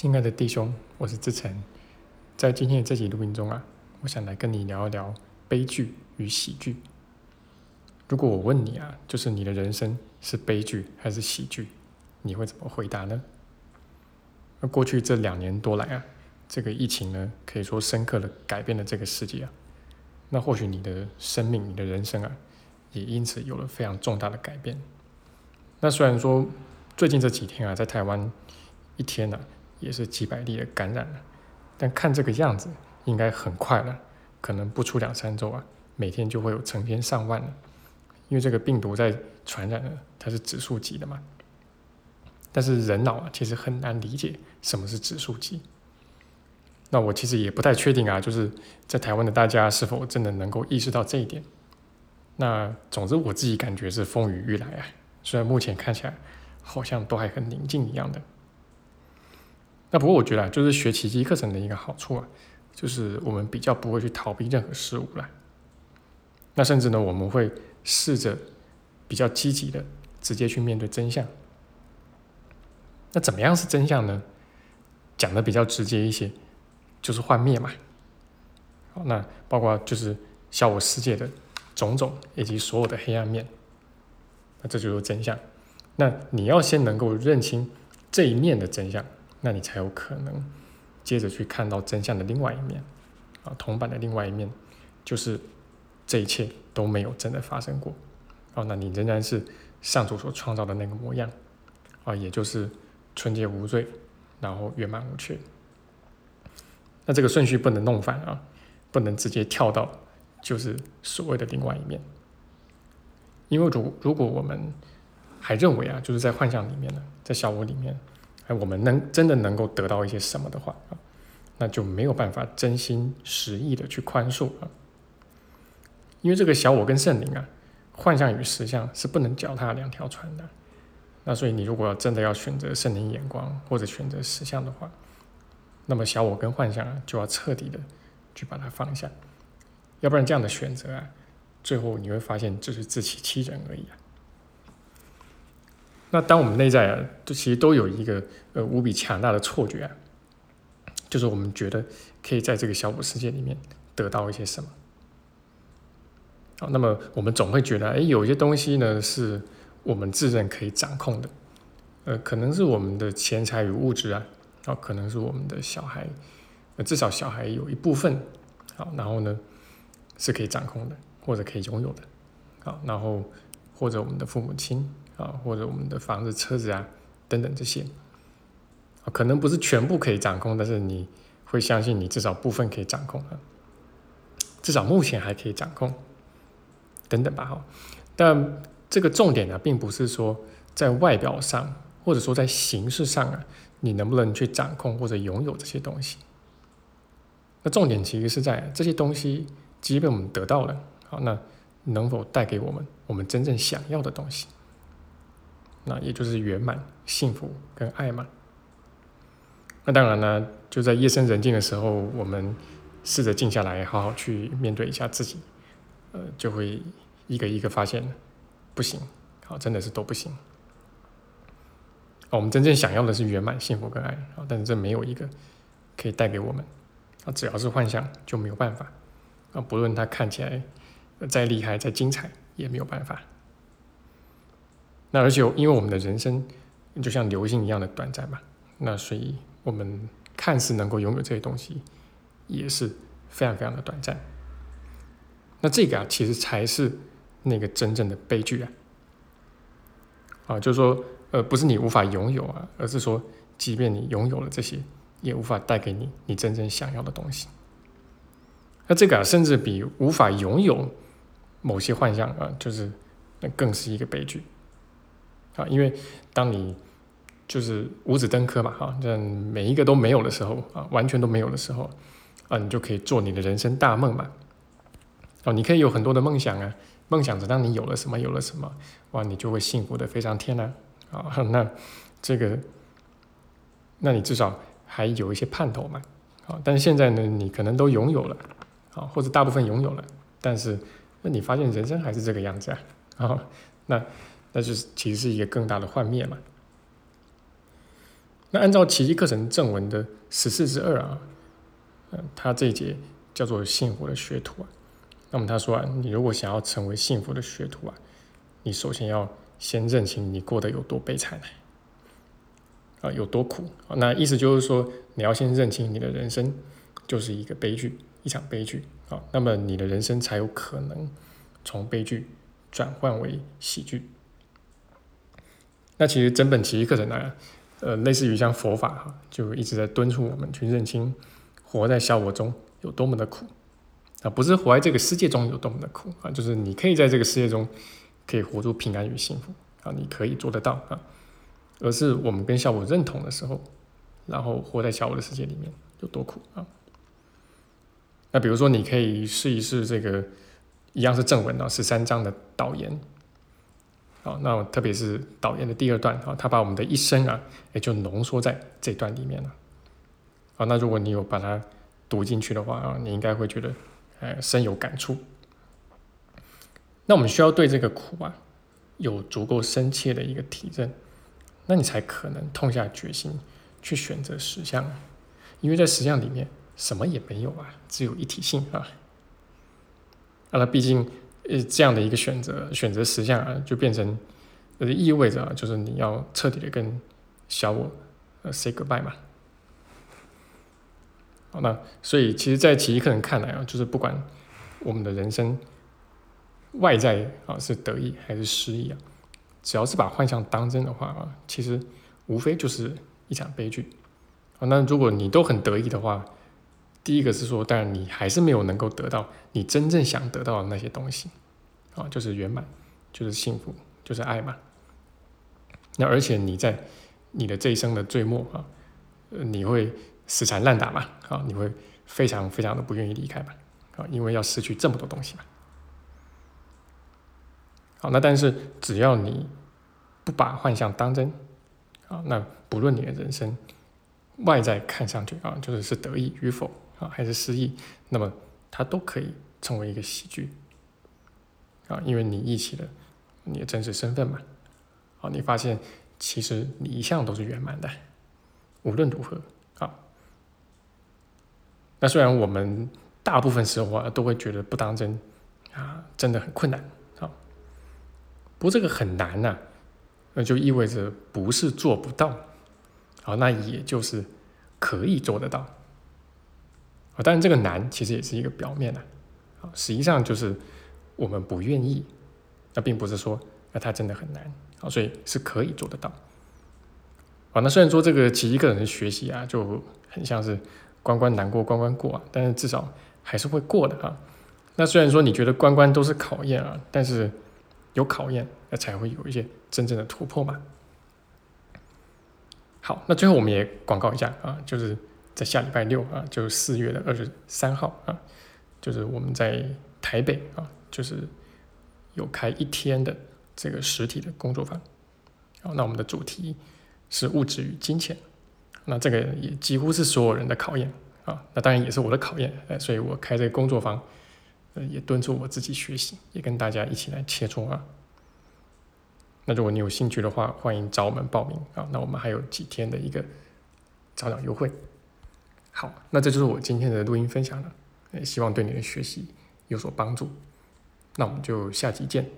亲爱的弟兄，我是志成，在今天的这集录音中啊，我想来跟你聊一聊悲剧与喜剧。如果我问你啊，就是你的人生是悲剧还是喜剧，你会怎么回答呢？那过去这两年多来啊，这个疫情呢，可以说深刻的改变了这个世界啊。那或许你的生命、你的人生啊，也因此有了非常重大的改变。那虽然说最近这几天啊，在台湾一天呢。也是几百例的感染了，但看这个样子，应该很快了，可能不出两三周啊，每天就会有成千上万了。因为这个病毒在传染呢，它是指数级的嘛。但是人脑啊，其实很难理解什么是指数级。那我其实也不太确定啊，就是在台湾的大家是否真的能够意识到这一点。那总之我自己感觉是风雨欲来啊，虽然目前看起来好像都还很宁静一样的。那不过我觉得啊，就是学奇迹课程的一个好处啊，就是我们比较不会去逃避任何事物啦。那甚至呢，我们会试着比较积极的直接去面对真相。那怎么样是真相呢？讲的比较直接一些，就是幻灭嘛。好，那包括就是小我世界的种种以及所有的黑暗面，那这就是真相。那你要先能够认清这一面的真相。那你才有可能接着去看到真相的另外一面，啊，铜板的另外一面就是这一切都没有真的发生过，哦，那你仍然是上主所创造的那个模样，啊，也就是纯洁无罪，然后圆满无缺。那这个顺序不能弄反啊，不能直接跳到就是所谓的另外一面，因为如如果我们还认为啊，就是在幻象里面呢，在小我里面。我们能真的能够得到一些什么的话啊，那就没有办法真心实意的去宽恕啊，因为这个小我跟圣灵啊，幻象与实相是不能脚踏两条船的。那所以你如果真的要选择圣灵眼光或者选择实相的话，那么小我跟幻象啊就要彻底的去把它放下，要不然这样的选择啊，最后你会发现只是自欺欺人而已啊。那当我们内在啊，都其实都有一个呃无比强大的错觉啊，就是我们觉得可以在这个小我世界里面得到一些什么。好，那么我们总会觉得，哎，有些东西呢是我们自认可以掌控的，呃，可能是我们的钱财与物质啊，啊，可能是我们的小孩，呃，至少小孩有一部分，好，然后呢是可以掌控的，或者可以拥有的，好，然后或者我们的父母亲。啊，或者我们的房子、车子啊，等等这些，啊，可能不是全部可以掌控，但是你会相信你至少部分可以掌控啊，至少目前还可以掌控，等等吧，哈。但这个重点呢，并不是说在外表上，或者说在形式上啊，你能不能去掌控或者拥有这些东西？那重点其实是在这些东西，即便我们得到了，好，那能否带给我们我们真正想要的东西？那也就是圆满、幸福跟爱嘛。那当然呢，就在夜深人静的时候，我们试着静下来，好好去面对一下自己，呃，就会一个一个发现，不行，好，真的是都不行。我们真正想要的是圆满、幸福跟爱，啊，但是这没有一个可以带给我们，啊，只要是幻想就没有办法，啊，不论它看起来再厉害、再精彩，也没有办法。那而且，因为我们的人生就像流星一样的短暂嘛，那所以我们看似能够拥有这些东西，也是非常非常的短暂。那这个啊，其实才是那个真正的悲剧啊！啊，就是说，呃，不是你无法拥有啊，而是说，即便你拥有了这些，也无法带给你你真正想要的东西。那这个啊，甚至比无法拥有某些幻象啊，就是那更是一个悲剧。啊，因为当你就是五子登科嘛，哈，这每一个都没有的时候，啊，完全都没有的时候，啊，你就可以做你的人生大梦嘛。哦，你可以有很多的梦想啊，梦想着当你有了什么，有了什么，哇，你就会幸福的飞上天了。啊，那这个，那你至少还有一些盼头嘛。啊，但是现在呢，你可能都拥有了，啊，或者大部分拥有了，但是那你发现人生还是这个样子啊，啊，那。那就是其实是一个更大的幻灭嘛。那按照奇迹课程正文的十四之二啊，嗯，他这一节叫做幸福的学徒啊。那么他说啊，你如果想要成为幸福的学徒啊，你首先要先认清你过得有多悲惨啊，有多苦啊。那意思就是说，你要先认清你的人生就是一个悲剧，一场悲剧啊。那么你的人生才有可能从悲剧转换为喜剧。那其实整本奇迹课程呢？呃，类似于像佛法哈，就一直在敦促我们去认清，活在小我中有多么的苦啊，不是活在这个世界中有多么的苦啊，就是你可以在这个世界中可以活出平安与幸福啊，你可以做得到啊，而是我们跟小我认同的时候，然后活在小我的世界里面有多苦啊。那比如说，你可以试一试这个一样是正文啊，十三章的导言。好，那特别是导演的第二段啊，他把我们的一生啊，也就浓缩在这段里面了。好，那如果你有把它读进去的话啊，你应该会觉得，呃，深有感触。那我们需要对这个苦啊，有足够深切的一个体认，那你才可能痛下决心去选择实相，因为在实相里面什么也没有啊，只有一体性啊。啊，那毕竟。呃，这样的一个选择，选择实相啊，就变成呃意味着啊，就是你要彻底的跟小我呃 say goodbye 嘛。好，那所以其实，在奇异客人看来啊，就是不管我们的人生外在啊是得意还是失意啊，只要是把幻象当真的话啊，其实无非就是一场悲剧。啊，那如果你都很得意的话，第一个是说，当然你还是没有能够得到你真正想得到的那些东西，啊，就是圆满，就是幸福，就是爱嘛。那而且你在你的这一生的最末啊，你会死缠烂打嘛，啊，你会非常非常的不愿意离开嘛，啊，因为要失去这么多东西嘛。好，那但是只要你不把幻象当真，啊，那不论你的人生外在看上去啊，就是是得意与否。啊，还是失意，那么它都可以成为一个喜剧啊，因为你忆起了你的真实身份嘛，啊，你发现其实你一向都是圆满的，无论如何啊。那虽然我们大部分时候啊都会觉得不当真啊，真的很困难啊，不过这个很难呐，那就意味着不是做不到，啊，那也就是可以做得到。啊当然，这个难其实也是一个表面的，啊，实际上就是我们不愿意，那并不是说那它真的很难，啊，所以是可以做得到，啊，那虽然说这个其一个人的学习啊，就很像是关关难过关关过啊，但是至少还是会过的啊。那虽然说你觉得关关都是考验啊，但是有考验，那才会有一些真正的突破嘛。好，那最后我们也广告一下啊，就是。在下礼拜六啊，就是四月的二十三号啊，就是我们在台北啊，就是有开一天的这个实体的工作坊。好，那我们的主题是物质与金钱，那这个也几乎是所有人的考验啊，那当然也是我的考验，呃，所以我开这个工作坊，呃，也敦促我自己学习，也跟大家一起来切磋啊。那如果你有兴趣的话，欢迎找我们报名啊。那我们还有几天的一个早鸟优惠。好，那这就是我今天的录音分享了，也希望对你的学习有所帮助。那我们就下期见。